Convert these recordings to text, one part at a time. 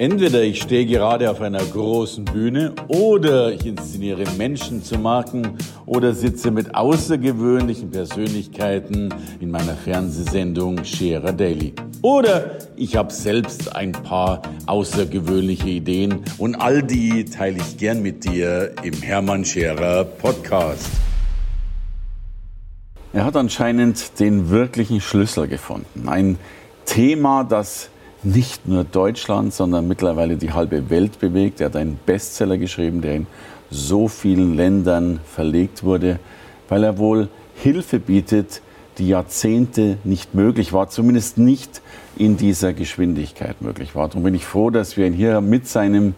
Entweder ich stehe gerade auf einer großen Bühne oder ich inszeniere Menschen zu Marken oder sitze mit außergewöhnlichen Persönlichkeiten in meiner Fernsehsendung Scherer Daily. Oder ich habe selbst ein paar außergewöhnliche Ideen und all die teile ich gern mit dir im Hermann Scherer Podcast. Er hat anscheinend den wirklichen Schlüssel gefunden. Ein Thema, das nicht nur Deutschland, sondern mittlerweile die halbe Welt bewegt. Er hat einen Bestseller geschrieben, der in so vielen Ländern verlegt wurde, weil er wohl Hilfe bietet, die Jahrzehnte nicht möglich war, zumindest nicht in dieser Geschwindigkeit möglich war. Darum bin ich froh, dass wir ihn hier mit seinem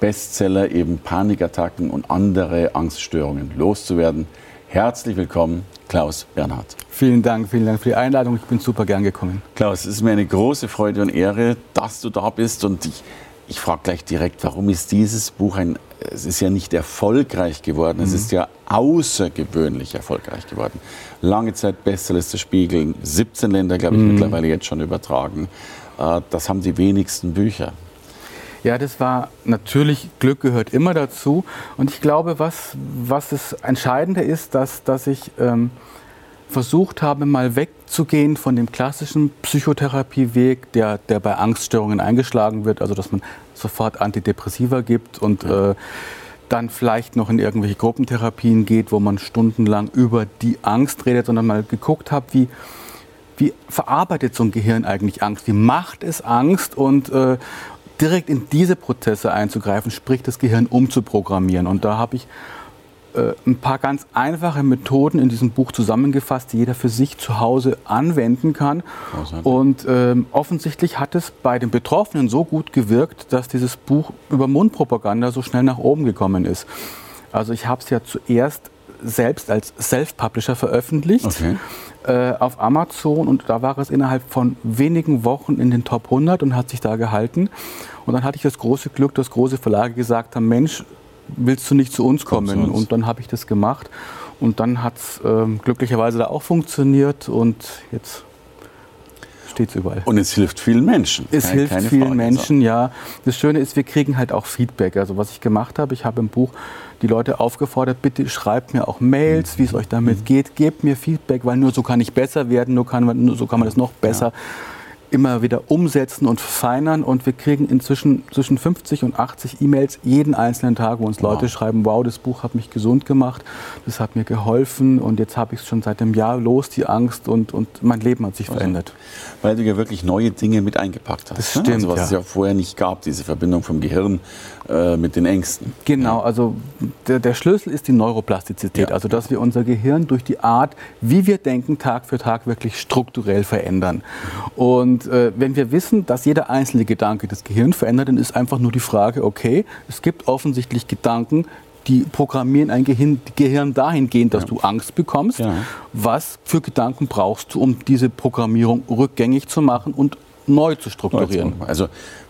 Bestseller eben Panikattacken und andere Angststörungen loszuwerden. Herzlich willkommen, Klaus Bernhard. Vielen Dank, vielen Dank für die Einladung. Ich bin super gern gekommen. Klaus, es ist mir eine große Freude und Ehre, dass du da bist. Und ich, ich frage gleich direkt, warum ist dieses Buch ein, es ist ja nicht erfolgreich geworden, mhm. es ist ja außergewöhnlich erfolgreich geworden. Lange Zeit Bestselliste Spiegel, 17 Länder, glaube ich, mhm. mittlerweile jetzt schon übertragen. Äh, das haben die wenigsten Bücher. Ja, das war natürlich, Glück gehört immer dazu. Und ich glaube, was, was das Entscheidende ist, dass, dass ich ähm, versucht habe, mal wegzugehen von dem klassischen Psychotherapieweg, der, der bei Angststörungen eingeschlagen wird, also dass man sofort Antidepressiva gibt und äh, dann vielleicht noch in irgendwelche Gruppentherapien geht, wo man stundenlang über die Angst redet, sondern mal geguckt habe, wie, wie verarbeitet so ein Gehirn eigentlich Angst? Wie macht es Angst? Und, äh, direkt in diese Prozesse einzugreifen, sprich das Gehirn umzuprogrammieren. Und da habe ich ein paar ganz einfache Methoden in diesem Buch zusammengefasst, die jeder für sich zu Hause anwenden kann. Und ähm, offensichtlich hat es bei den Betroffenen so gut gewirkt, dass dieses Buch über Mundpropaganda so schnell nach oben gekommen ist. Also ich habe es ja zuerst selbst als Self-Publisher veröffentlicht. Okay. Äh, auf Amazon und da war es innerhalb von wenigen Wochen in den Top 100 und hat sich da gehalten. Und dann hatte ich das große Glück, dass große Verlage gesagt haben, Mensch, willst du nicht zu uns kommen? Und dann habe ich das gemacht und dann hat es äh, glücklicherweise da auch funktioniert und jetzt steht es überall. Und es hilft vielen Menschen. Es keine, hilft keine vielen Frage, Menschen, ja. Das Schöne ist, wir kriegen halt auch Feedback. Also was ich gemacht habe, ich habe im Buch die Leute aufgefordert, bitte schreibt mir auch Mails, wie es euch damit mhm. geht, gebt mir Feedback, weil nur so kann ich besser werden, nur, kann man, nur so kann man das noch besser. Ja immer wieder umsetzen und verfeinern. Und wir kriegen inzwischen zwischen 50 und 80 E-Mails jeden einzelnen Tag, wo uns wow. Leute schreiben, wow, das Buch hat mich gesund gemacht, das hat mir geholfen und jetzt habe ich es schon seit einem Jahr los, die Angst und, und mein Leben hat sich also, verändert. Weil du ja wirklich neue Dinge mit eingepackt hast. Das ne? stimmt, also, was ja. es ja vorher nicht gab, diese Verbindung vom Gehirn äh, mit den Ängsten. Genau, also der, der Schlüssel ist die Neuroplastizität, ja. also dass wir unser Gehirn durch die Art, wie wir denken, Tag für Tag wirklich strukturell verändern. Und äh, wenn wir wissen, dass jeder einzelne Gedanke das Gehirn verändert, dann ist einfach nur die Frage, okay, es gibt offensichtlich Gedanken, die programmieren ein Gehirn, Gehirn dahingehend, dass ja. du Angst bekommst. Ja. Was für Gedanken brauchst du, um diese Programmierung rückgängig zu machen und neu zu strukturieren? Also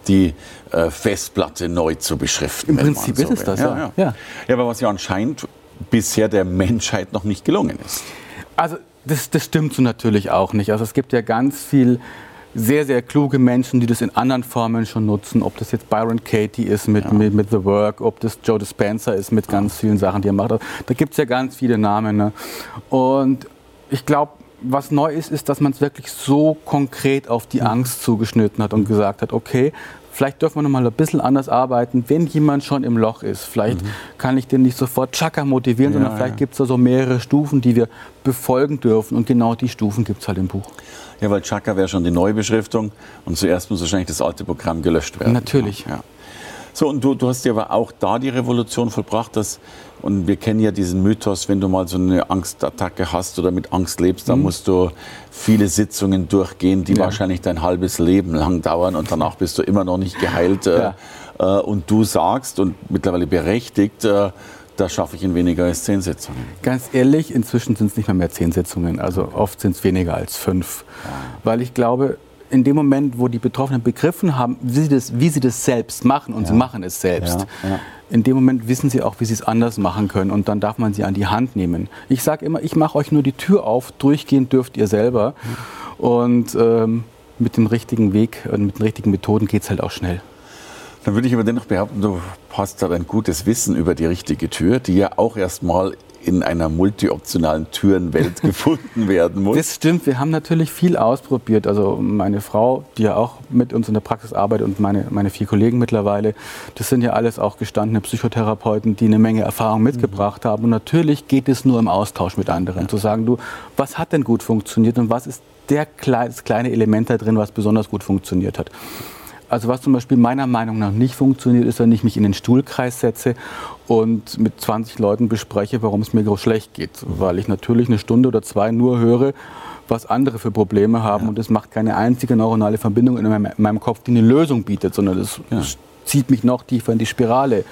die äh, Festplatte neu zu beschriften. Im Prinzip so ist es das, ja. Ja. ja. ja, aber was ja anscheinend bisher der Menschheit noch nicht gelungen ist. Also das, das stimmt so natürlich auch nicht. Also es gibt ja ganz viel sehr, sehr kluge Menschen, die das in anderen Formen schon nutzen. Ob das jetzt Byron Katie ist mit, ja. mit, mit, The Work, ob das Joe Dispenza ist mit ganz vielen Sachen, die er macht. Da gibt es ja ganz viele Namen. Ne? Und ich glaube, was neu ist, ist, dass man es wirklich so konkret auf die Angst zugeschnitten hat und gesagt hat, okay, vielleicht dürfen wir noch mal ein bisschen anders arbeiten, wenn jemand schon im Loch ist. Vielleicht mhm. kann ich den nicht sofort Chaka motivieren, ja, sondern vielleicht ja. gibt es da so mehrere Stufen, die wir befolgen dürfen. Und genau die Stufen gibt es halt im Buch. Ja, weil Chaka wäre schon die Neubeschriftung und zuerst muss wahrscheinlich das alte Programm gelöscht werden. Natürlich. Ja. So, und du, du hast ja aber auch da die Revolution vollbracht, dass, und wir kennen ja diesen Mythos, wenn du mal so eine Angstattacke hast oder mit Angst lebst, dann mhm. musst du viele Sitzungen durchgehen, die ja. wahrscheinlich dein halbes Leben lang dauern und danach bist du immer noch nicht geheilt. Äh, ja. Äh, und du sagst, und mittlerweile berechtigt, äh, das schaffe ich in weniger als zehn Sitzungen. Ganz ehrlich, inzwischen sind es nicht mehr mehr zehn Sitzungen. Also oft sind es weniger als fünf. Ja. Weil ich glaube, in dem Moment, wo die Betroffenen begriffen haben, wie sie das, wie sie das selbst machen, und ja. sie machen es selbst, ja, in dem Moment wissen sie auch, wie sie es anders machen können. Und dann darf man sie an die Hand nehmen. Ich sage immer, ich mache euch nur die Tür auf, durchgehen dürft ihr selber. Und ähm, mit dem richtigen Weg und mit den richtigen Methoden geht es halt auch schnell. Dann würde ich aber dennoch behaupten, du hast da ein gutes Wissen über die richtige Tür, die ja auch erstmal in einer multioptionalen Türenwelt gefunden werden muss. Das stimmt, wir haben natürlich viel ausprobiert. Also meine Frau, die ja auch mit uns in der Praxis arbeitet und meine, meine vier Kollegen mittlerweile, das sind ja alles auch gestandene Psychotherapeuten, die eine Menge Erfahrung mitgebracht mhm. haben. Und natürlich geht es nur im Austausch mit anderen, ja. zu sagen, du, was hat denn gut funktioniert und was ist der, das kleine Element da drin, was besonders gut funktioniert hat. Also was zum Beispiel meiner Meinung nach nicht funktioniert, ist, wenn ich mich in den Stuhlkreis setze und mit 20 Leuten bespreche, warum es mir so schlecht geht. Weil ich natürlich eine Stunde oder zwei nur höre, was andere für Probleme haben. Ja. Und es macht keine einzige neuronale Verbindung in meinem, in meinem, Kopf, die eine Lösung bietet, sondern es ja. zieht mich noch tiefer in die Spirale.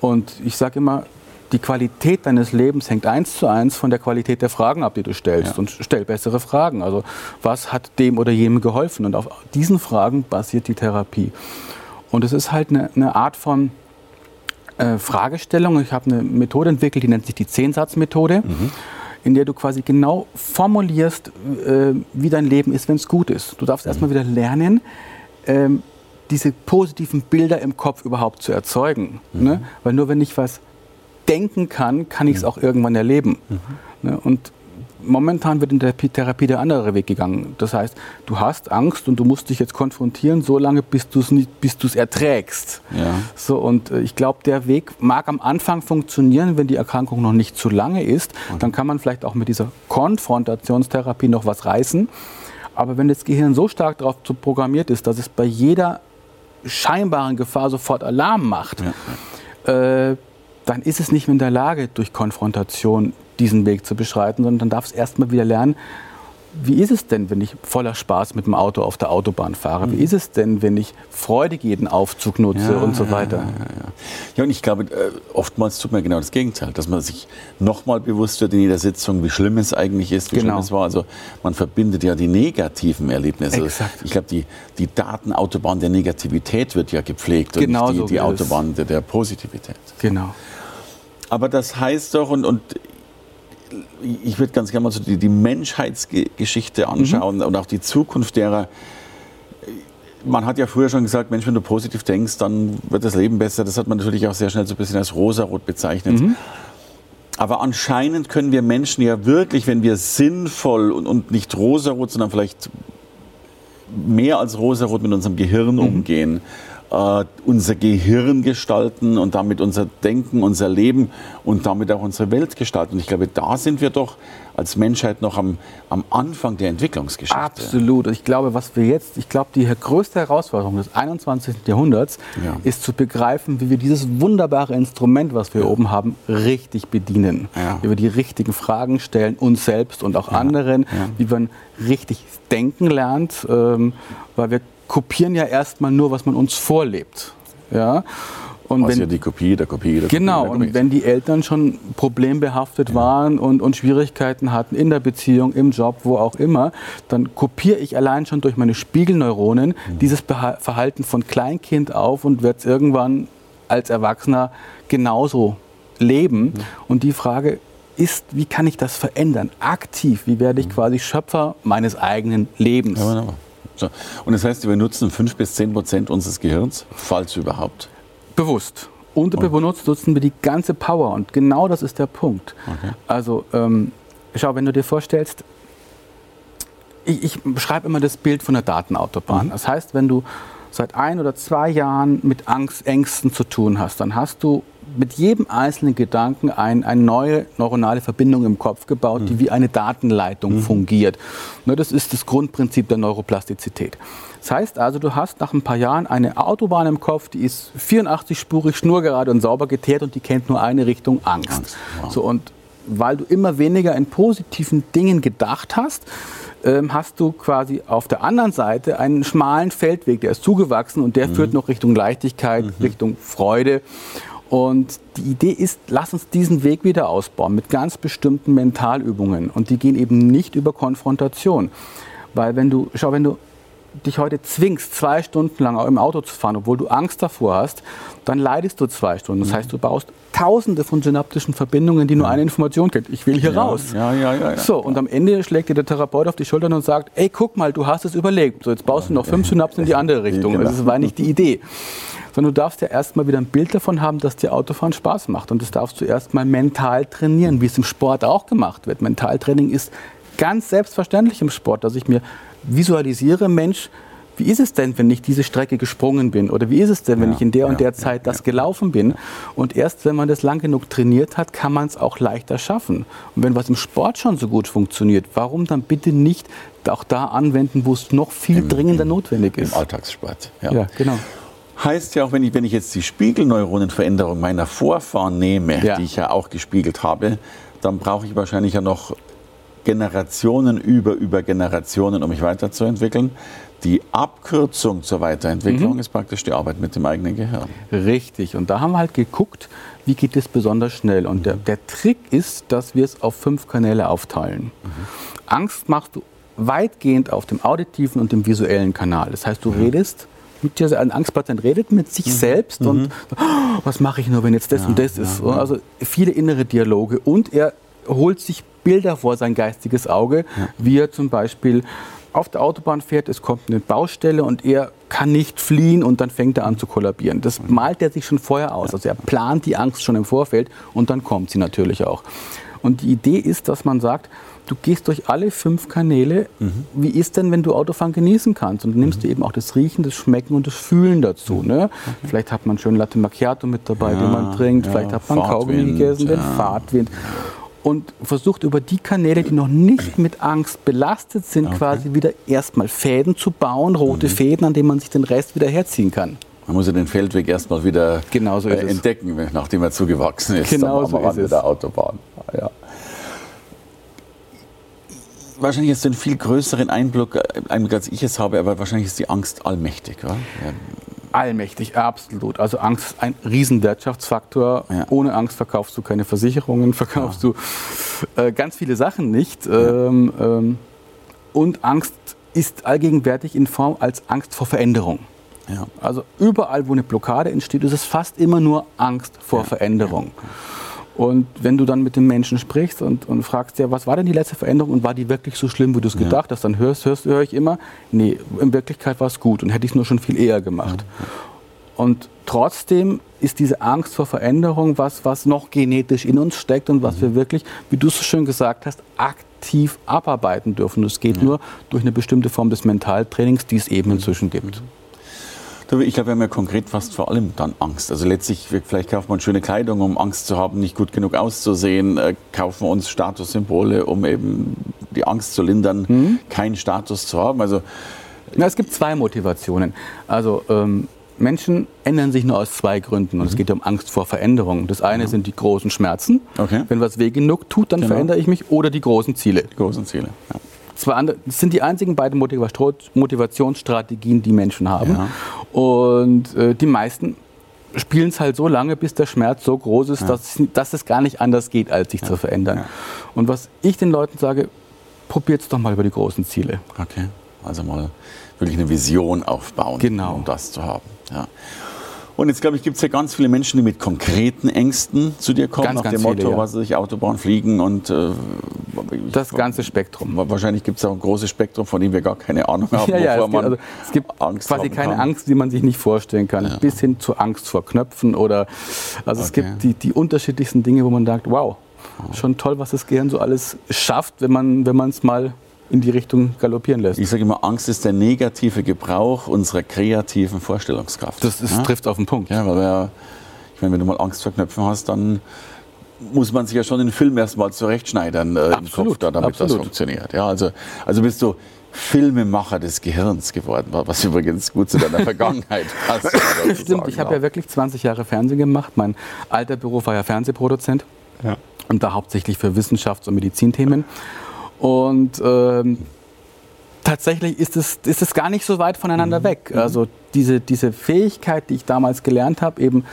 Und ich sage immer, die Qualität deines Lebens hängt eins zu eins von der Qualität der Fragen ab, die du stellst. Ja. Und stell bessere Fragen. Also was hat dem oder jenem geholfen? Und auf diesen Fragen basiert die Therapie. Und es ist halt eine, eine Art von äh, Fragestellung. Ich habe eine Methode entwickelt, die nennt sich die Zehnsatzmethode. Mhm in der du quasi genau formulierst, äh, wie dein Leben ist, wenn es gut ist. Du darfst mhm. erstmal wieder lernen, ähm, diese positiven Bilder im Kopf überhaupt zu erzeugen. Mhm. Ne? Weil nur wenn ich was denken kann, kann ich es mhm. auch irgendwann erleben. Mhm. Ne? Und momentan wird in der Therapie der andere Weg gegangen. Das heißt, du hast Angst und du musst dich jetzt konfrontieren, so lange, bis du es bis du's erträgst. Ja. So, und äh, ich glaube, der Weg mag am Anfang funktionieren, wenn die Erkrankung noch nicht zu lange ist. Mhm. Dann kann man vielleicht auch mit dieser Konfrontationstherapie noch was reißen. Aber wenn das Gehirn so stark darauf programmiert ist, dass es bei jeder scheinbaren Gefahr sofort Alarm macht, ja. äh, dann ist es nicht mehr in der Lage, durch Konfrontation diesen Weg zu beschreiten, sondern dann darf es erstmal wieder lernen, wie ist es denn, wenn ich voller Spaß mit dem Auto auf der Autobahn fahre? Wie mhm. ist es denn, wenn ich freudig jeden Aufzug nutze ja, und so weiter? Ja, ja, ja, und ich glaube, äh, oftmals tut man genau das Gegenteil, dass man sich nochmal bewusst wird in jeder Sitzung, wie schlimm es eigentlich ist, wie genau. schlimm es war. Also man verbindet ja die negativen Erlebnisse. Exakt. Ich glaube, die, die Datenautobahn der Negativität wird ja gepflegt genau und nicht die, so die Autobahn der, der Positivität. Genau. Aber das heißt doch, und, und ich würde ganz gerne mal so die, die Menschheitsgeschichte anschauen mhm. und auch die Zukunft derer. Man hat ja früher schon gesagt, Mensch, wenn du positiv denkst, dann wird das Leben besser. Das hat man natürlich auch sehr schnell so ein bisschen als rosarot bezeichnet. Mhm. Aber anscheinend können wir Menschen ja wirklich, wenn wir sinnvoll und, und nicht rosarot, sondern vielleicht mehr als rosarot mit unserem Gehirn mhm. umgehen äh, unser Gehirn gestalten und damit unser Denken, unser Leben und damit auch unsere Welt gestalten. Und ich glaube, da sind wir doch als Menschheit noch am, am Anfang der Entwicklungsgeschichte. Absolut. Ich glaube, was wir jetzt, ich glaube, die größte Herausforderung des 21. Jahrhunderts ja. ist zu begreifen, wie wir dieses wunderbare Instrument, was wir ja. oben haben, richtig bedienen. Ja. Wie wir die richtigen Fragen stellen, uns selbst und auch anderen, wie man richtig denken lernt, ähm, weil wir kopieren ja erstmal nur, was man uns vorlebt. Ja? Und was wenn, ja die Kopie der Kopie der Genau, Kopie der Kopie. und wenn die Eltern schon problembehaftet ja. waren und, und Schwierigkeiten hatten in der Beziehung, im Job, wo auch immer, dann kopiere ich allein schon durch meine Spiegelneuronen mhm. dieses Verhalten von Kleinkind auf und werde es irgendwann als Erwachsener genauso leben. Mhm. Und die Frage ist, wie kann ich das verändern? Aktiv, wie werde ich mhm. quasi Schöpfer meines eigenen Lebens? Ja, so. Und das heißt, wir nutzen 5 bis 10 Prozent unseres Gehirns, falls überhaupt. Bewusst. Unterbewusst nutzen wir die ganze Power und genau das ist der Punkt. Okay. Also, ähm, schau, wenn du dir vorstellst, ich, ich beschreibe immer das Bild von der Datenautobahn. Mhm. Das heißt, wenn du seit ein oder zwei Jahren mit Angst, Ängsten zu tun hast, dann hast du mit jedem einzelnen Gedanken ein, eine neue neuronale Verbindung im Kopf gebaut, mhm. die wie eine Datenleitung mhm. fungiert. Ne, das ist das Grundprinzip der Neuroplastizität. Das heißt also, du hast nach ein paar Jahren eine Autobahn im Kopf, die ist 84-spurig, schnurgerade und sauber geteert und die kennt nur eine Richtung Angst. Angst. Wow. So, und weil du immer weniger in positiven Dingen gedacht hast, ähm, hast du quasi auf der anderen Seite einen schmalen Feldweg, der ist zugewachsen und der mhm. führt noch Richtung Leichtigkeit, mhm. Richtung Freude. Und die Idee ist, lass uns diesen Weg wieder ausbauen mit ganz bestimmten Mentalübungen. Und die gehen eben nicht über Konfrontation. Weil wenn du, schau, wenn du dich heute zwingst, zwei Stunden lang im Auto zu fahren, obwohl du Angst davor hast, dann leidest du zwei Stunden. Das heißt, du baust tausende von synaptischen Verbindungen, die nur eine Information kennt. Ich will hier ja, raus. Ja, ja, ja, ja. So, und am Ende schlägt dir der Therapeut auf die Schultern und sagt, ey, guck mal, du hast es überlebt. So, jetzt baust du noch fünf Synapsen in die andere Richtung. Genau. Das war nicht die Idee. Sondern du darfst ja erstmal wieder ein Bild davon haben, dass dir Autofahren Spaß macht. Und das darfst du erstmal mental trainieren, wie es im Sport auch gemacht wird. Mentaltraining ist ganz selbstverständlich im Sport, dass ich mir visualisiere, Mensch, wie ist es denn, wenn ich diese Strecke gesprungen bin? Oder wie ist es denn, wenn Ja, ich in der und ja, der Zeit ja, das gelaufen bin? Und erst wenn man das lang genug trainiert hat, kann man es auch leichter schaffen. Und wenn was im Sport schon so gut funktioniert, warum dann bitte nicht auch da anwenden, wo es noch viel dringender notwendig Im ist? Alltagssport. Ja, genau. Heißt ja auch, wenn ich, wenn ich jetzt die Spiegelneuronenveränderung meiner Vorfahren nehme, die ich ja auch gespiegelt habe, dann brauche ich wahrscheinlich ja noch Generationen über, über Generationen, um mich weiterzuentwickeln. Die Abkürzung zur Weiterentwicklung Mhm. ist praktisch die Arbeit mit dem eigenen Gehirn. Richtig. Und da haben wir halt geguckt, wie geht es besonders schnell. Und der, der Trick ist, dass wir es auf fünf Kanäle aufteilen. Angst machst du weitgehend auf dem auditiven und dem visuellen Kanal. Das heißt, du redest mit dir, ein Angstpatient redet mit sich selbst und oh, was mache ich nur, wenn jetzt das und das ist. Also viele innere Dialoge und er holt sich Bilder vor sein geistiges Auge, wie er zum Beispiel auf der Autobahn fährt, es kommt eine Baustelle und er kann nicht fliehen und dann fängt er an zu kollabieren. Das malt er sich schon vorher aus. Also er plant die Angst schon im Vorfeld und dann kommt sie natürlich auch. Und die Idee ist, dass man sagt, du gehst durch alle fünf Kanäle. Wie ist denn, wenn du Autofahren genießen kannst? Und nimmst du eben auch das Riechen, das Schmecken und das Fühlen dazu. Ne? Vielleicht hat man schön Latte Macchiato mit dabei, den man trinkt. ja, Vielleicht hat man Kaugummi Fahrtwind, gegessen, den ja. Fahrtwind. Und versucht über die Kanäle, die noch nicht mit Angst belastet sind, quasi wieder erstmal Fäden zu bauen, rote Fäden, an denen man sich den Rest wieder herziehen kann. Man muss ja den Feldweg erstmal wieder Genau so ist äh, es. entdecken, nachdem er zugewachsen ist. Genau am so Rand ist es. der Autobahn. Ja. Wahrscheinlich ist ein viel größeren Einblick, äh, Einblick, als ich es habe, aber wahrscheinlich ist die Angst allmächtig. Oder? Ja. Allmächtig, absolut. Also Angst ist ein Riesenwirtschaftsfaktor. Ja. Ohne Angst verkaufst du keine Versicherungen, verkaufst du äh, ganz viele Sachen nicht. Ähm, ähm, und Angst ist allgegenwärtig in Form als Angst vor Veränderung. Ja. Also überall, wo eine Blockade entsteht, ist es fast immer nur Angst vor Veränderung. Und wenn du dann mit dem Menschen sprichst und, und fragst, ja, was war denn die letzte Veränderung und war die wirklich so schlimm, wie du es gedacht hast, dann hörst, hörst, höre ich immer, nee, in Wirklichkeit war es gut und hätte ich es nur schon viel eher gemacht. Und trotzdem ist diese Angst vor Veränderung was, was noch genetisch in uns steckt und was wir wirklich, wie du so schön gesagt hast, aktiv abarbeiten dürfen. Das geht nur durch eine bestimmte Form des Mentaltrainings, die es eben inzwischen gibt. Ich glaube, wir haben ja konkret fast vor allem dann Angst. Also letztlich, vielleicht kauft man schöne Kleidung, um Angst zu haben, nicht gut genug auszusehen. Äh, kaufen wir uns Statussymbole, um eben die Angst zu lindern, keinen Status zu haben. Also Na, es gibt zwei Motivationen. Also ähm, Menschen ändern sich nur aus zwei Gründen und es geht ja um Angst vor Veränderung. Das eine sind die großen Schmerzen. Okay. Wenn was weh genug tut, dann Genau. verändere ich mich. Oder die großen Ziele. die großen Ziele. Ja. Zwei andere, das sind die einzigen beiden Motivationsstrategien, die Menschen haben. Ja. Und äh, die meisten spielen es halt so lange, bis der Schmerz so groß ist, dass, es- dass es gar nicht anders geht, als sich zu verändern. Und was ich den Leuten sage, probiert es doch mal über die großen Ziele. Okay. Also mal wirklich eine Vision aufbauen, Genau. um das zu haben. Ja. Und jetzt, glaube ich, gibt es ja ganz viele Menschen, die mit konkreten Ängsten zu dir kommen, Ganz, nach ganz dem Motto, viele, ja. was weiß ich, Autobahn fliegen und äh, Das ganze Spektrum. Wahrscheinlich gibt es auch ein großes Spektrum, von dem wir gar keine Ahnung haben, Ja, ja, es gibt, also, es gibt Angst quasi keine kann. Angst, die man sich nicht vorstellen kann, bis hin zur Angst vor Knöpfen oder also es Okay. gibt die, die unterschiedlichsten Dinge, wo man sagt, wow, schon toll, was das Gehirn so alles schafft, wenn man wenn man es mal in die Richtung galoppieren lässt. Ich sage immer, Angst ist der negative Gebrauch unserer kreativen Vorstellungskraft. Das ist, ja? trifft auf den Punkt. Ja, weil wir, ich meine, wenn du mal Angst vor Knöpfen hast, dann muss man sich ja schon den Film erstmal zurechtschneidern äh, im Kopf, da, damit das absolut. funktioniert. Ja, also, also bist du Filmemacher des Gehirns geworden, was übrigens gut zu deiner Vergangenheit passt. Das stimmt, ich habe ja wirklich 20 Jahre Fernsehen gemacht. Mein alter Beruf war ja Fernsehproduzent Ja. und da hauptsächlich für Wissenschafts- und Medizinthemen. Und ähm, tatsächlich ist es, ist es gar nicht so weit voneinander weg. Also diese, diese Fähigkeit, die ich damals gelernt habe, eben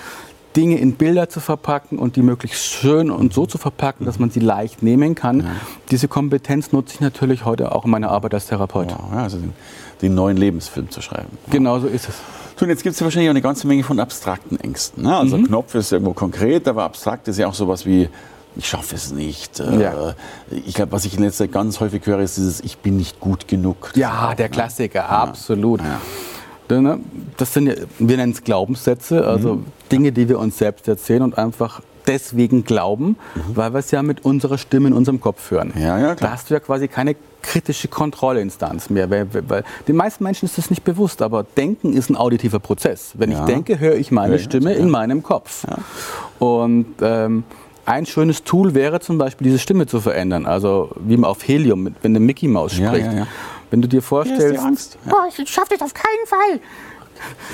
Dinge in Bilder zu verpacken und die möglichst schön und so zu verpacken, dass man sie leicht nehmen kann. Ja. Diese Kompetenz nutze ich natürlich heute auch in meiner Arbeit als Therapeut. Ja, also den, den, neuen Lebensfilm zu schreiben. Genau so ist es. So, und jetzt gibt es ja wahrscheinlich auch eine ganze Menge von abstrakten Ängsten. Ne? Also mhm. Knopf ist irgendwo konkret, aber abstrakt ist ja auch sowas wie ich schaffe es nicht. Äh, ja. Ich glaube, was ich in letzter Zeit ganz häufig höre, ist dieses Ich bin nicht gut genug. Ja, der Klassiker, ja. absolut. Ja. Ne, das sind ja, wir nennen es Glaubenssätze, also mhm. Dinge, die wir uns selbst erzählen und einfach deswegen glauben, mhm. weil wir es ja mit unserer Stimme in unserem Kopf hören. Ja, ja, klar. Da hast du ja quasi keine kritische Kontrollinstanz mehr. Weil, weil, den meisten Menschen ist das nicht bewusst, aber Denken ist ein auditiver Prozess. Wenn ja. ich denke, höre ich meine Stimme in meinem Kopf. Und ähm, ein schönes Tool wäre zum Beispiel, diese Stimme zu verändern. Also wie man auf Helium, wenn eine Mickey Maus spricht. Ja, ja, ja. Wenn du dir vorstellst, Angst. Oh, ich schaffe das auf keinen Fall.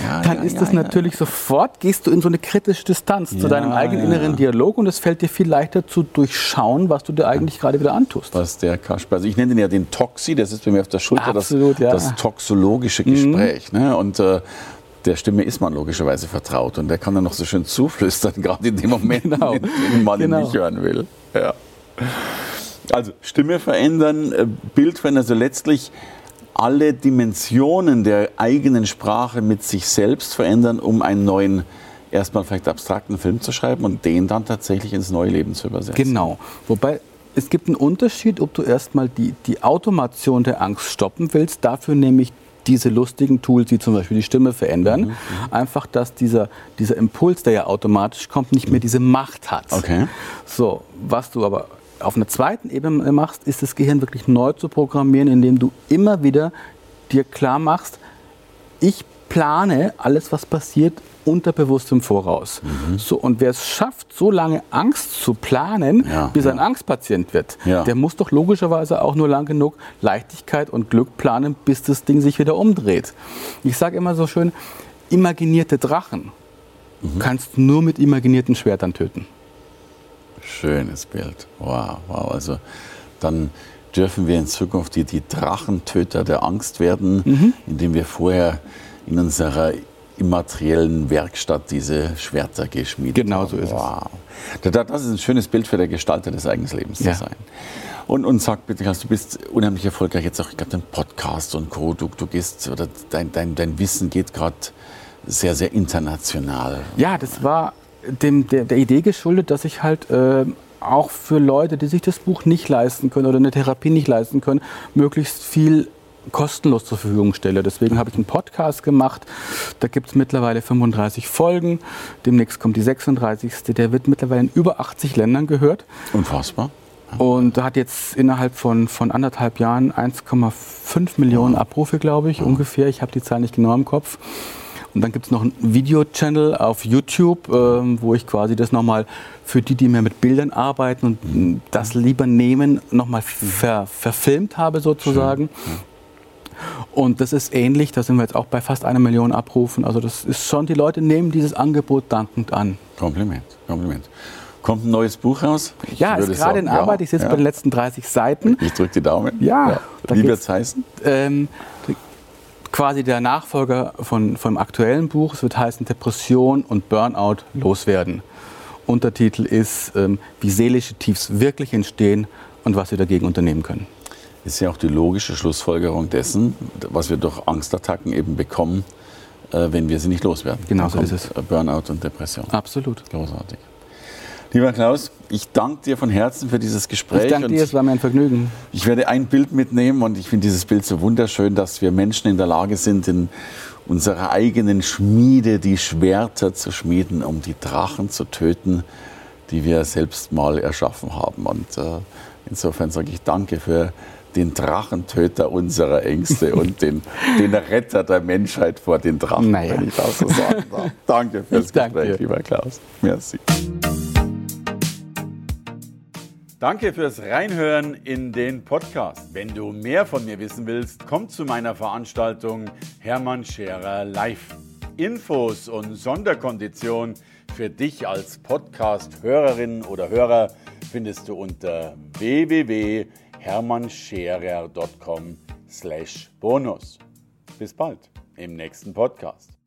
Ja, dann ja, ist das ja, natürlich sofort, gehst du in so eine kritische Distanz zu deinem eigenen inneren Dialog und es fällt dir viel leichter zu durchschauen, was du dir eigentlich gerade wieder antust. Was der Kasper, also ich nenne den ja den Toxi, das ist bei mir auf der Schulter Absolut, das, das toxologische Gespräch. Mhm. Ne? Und äh, der Stimme ist man logischerweise vertraut und der kann dann noch so schön zuflüstern, gerade in dem Moment, genau. in dem man genau. ihn nicht hören will. Ja. Also Stimme verändern, äh, Bild verändern, also letztlich alle Dimensionen der eigenen Sprache mit sich selbst verändern, um einen neuen, erstmal vielleicht abstrakten Film zu schreiben und den dann tatsächlich ins neue Leben zu übersetzen. Genau. Wobei es gibt einen Unterschied, ob du erstmal die, die Automation der Angst stoppen willst. Dafür nämlich diese lustigen Tools, die zum Beispiel die Stimme verändern, mhm, mhm, einfach, dass dieser, dieser Impuls, der ja automatisch kommt, nicht mehr diese Macht hat. Okay. So, was du aber auf einer zweiten Ebene machst, ist das Gehirn wirklich neu zu programmieren, indem du immer wieder dir klar machst, ich plane alles, was passiert, unterbewusst im Voraus. Mhm. So, und wer es schafft, so lange Angst zu planen, ja, bis ja. ein Angstpatient wird, ja. der muss doch logischerweise auch nur lang genug Leichtigkeit und Glück planen, bis das Ding sich wieder umdreht. Ich sage immer so schön, imaginierte Drachen mhm. kannst nur mit imaginierten Schwertern töten. Schönes Bild. Wow, wow. Also dann dürfen wir in Zukunft die, die Drachentöter der Angst werden, mhm. indem wir vorher in unserer immateriellen Werkstatt diese Schwerter geschmiedet genau haben. Genau so ist wow. es. Das ist ein schönes Bild für der Gestalter des eigenen Lebens ja. zu sein. Und, und sag bitte, du bist unheimlich erfolgreich jetzt auch, ich glaube, dein Podcast und Co. Du, du gehst, oder dein, dein, dein Wissen geht gerade sehr, sehr international. Ja, das war dem, der, der Idee geschuldet, dass ich halt äh, auch für Leute, die sich das Buch nicht leisten können oder eine Therapie nicht leisten können, möglichst viel kostenlos zur Verfügung stelle. Deswegen habe ich einen Podcast gemacht. Da gibt es mittlerweile 35 Folgen. Demnächst kommt die 36. Der wird mittlerweile in über 80 Ländern gehört. Unfassbar. Und hat jetzt innerhalb von, von anderthalb Jahren 1,5 Millionen Abrufe, glaube ich, ungefähr. Ich habe die Zahl nicht genau im Kopf. Und dann gibt es noch einen Video-Channel auf YouTube, äh, wo ich quasi das nochmal für die, die mehr mit Bildern arbeiten und das lieber nehmen, nochmal ver, verfilmt habe sozusagen. Und das ist ähnlich, da sind wir jetzt auch bei fast einer Million Abrufen. Also das ist schon, die Leute nehmen dieses Angebot dankend an. Kompliment, Kompliment. Kommt ein neues Buch raus? Ich ja, ist gerade in Arbeit. Ich sitze ja. bei den letzten 30 Seiten. Ich drücke die Daumen. Ja. ja. Wie wird es heißen? Ähm, quasi der Nachfolger von, vom aktuellen Buch. Es wird heißen Depression und Burnout loswerden. Untertitel ist, ähm, wie seelische Tiefs wirklich entstehen und was wir dagegen unternehmen können ist ja auch die logische Schlussfolgerung dessen, was wir durch Angstattacken eben bekommen, äh, wenn wir sie nicht loswerden. Genau so ist es. Burnout und Depression. Absolut. Großartig. Lieber Klaus, ich danke dir von Herzen für dieses Gespräch. Ich danke dir, es war mir ein Vergnügen. Ich werde ein Bild mitnehmen und ich finde dieses Bild so wunderschön, dass wir Menschen in der Lage sind, in unserer eigenen Schmiede die Schwerter zu schmieden, um die Drachen zu töten, die wir selbst mal erschaffen haben. Und äh, insofern sage ich danke für den Drachentöter unserer Ängste und den, den Retter der Menschheit vor den Drachen, naja. wenn ich das so sagen darf. Danke fürs Gespräch, lieber Klaus. Merci. Danke fürs Reinhören in den Podcast. Wenn du mehr von mir wissen willst, komm zu meiner Veranstaltung Hermann Scherer Live. Infos und Sonderkonditionen für dich als Podcast-Hörerin oder Hörer findest du unter www hermannscherer.com slash bonus. Bis bald im nächsten Podcast.